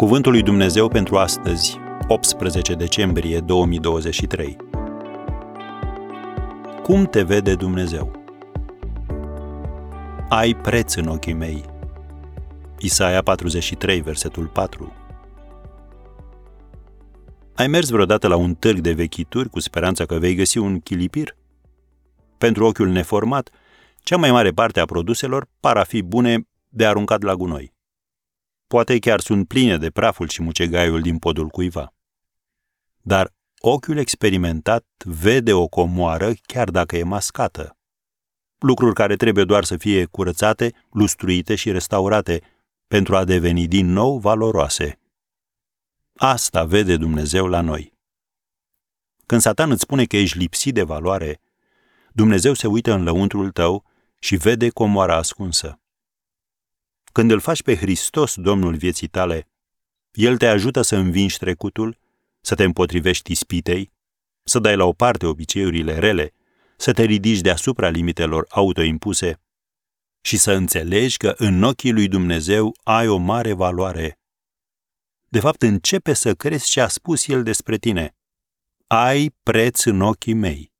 Cuvântul lui Dumnezeu pentru astăzi, 18 decembrie 2023. Cum te vede Dumnezeu? Ai preț în ochii mei. Isaia 43, versetul 4. Ai mers vreodată la un târg de vechituri cu speranța că vei găsi un chilipir? Pentru ochiul neformat, cea mai mare parte a produselor par a fi bune de aruncat la gunoi. Poate chiar sunt pline de praful și mucegaiul din podul cuiva. Dar ochiul experimentat vede o comoară chiar dacă e mascată. Lucruri care trebuie doar să fie curățate, lustruite și restaurate pentru a deveni din nou valoroase. Asta vede Dumnezeu la noi. Când Satan îți spune că ești lipsit de valoare, Dumnezeu se uită în lăuntrul tău și vede comoara ascunsă. Când îl faci pe Hristos Domnul vieții tale, El te ajută să învingi trecutul, să te împotrivești ispitei, să dai la o parte obiceiurile rele, să te ridici deasupra limitelor autoimpuse și să înțelegi că în ochii lui Dumnezeu ai o mare valoare. De fapt, începe să crezi ce a spus El despre tine. Ai preț în ochii mei.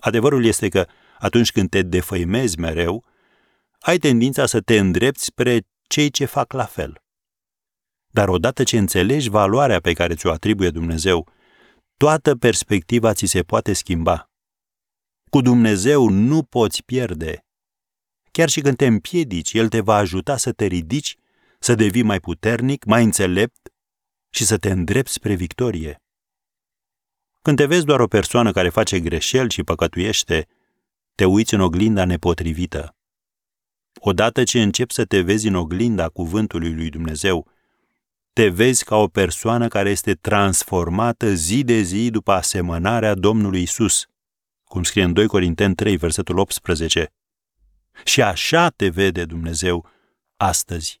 Adevărul este că atunci când te defăimezi mereu, ai tendința să te îndrepți spre cei ce fac la fel. Dar odată ce înțelegi valoarea pe care ți-o atribuie Dumnezeu, toată perspectiva ți se poate schimba. Cu Dumnezeu nu poți pierde. Chiar și când te împiedici, El te va ajuta să te ridici, să devii mai puternic, mai înțelept și să te îndrepți spre victorie. Când te vezi doar o persoană care face greșeli și păcătuiește, te uiți în oglinda nepotrivită. Odată ce începi să te vezi în oglinda cuvântului lui Dumnezeu, te vezi ca o persoană care este transformată zi de zi după asemănarea Domnului Isus, cum scrie în 2 Corinteni 3, versetul 18. Și așa te vede Dumnezeu astăzi.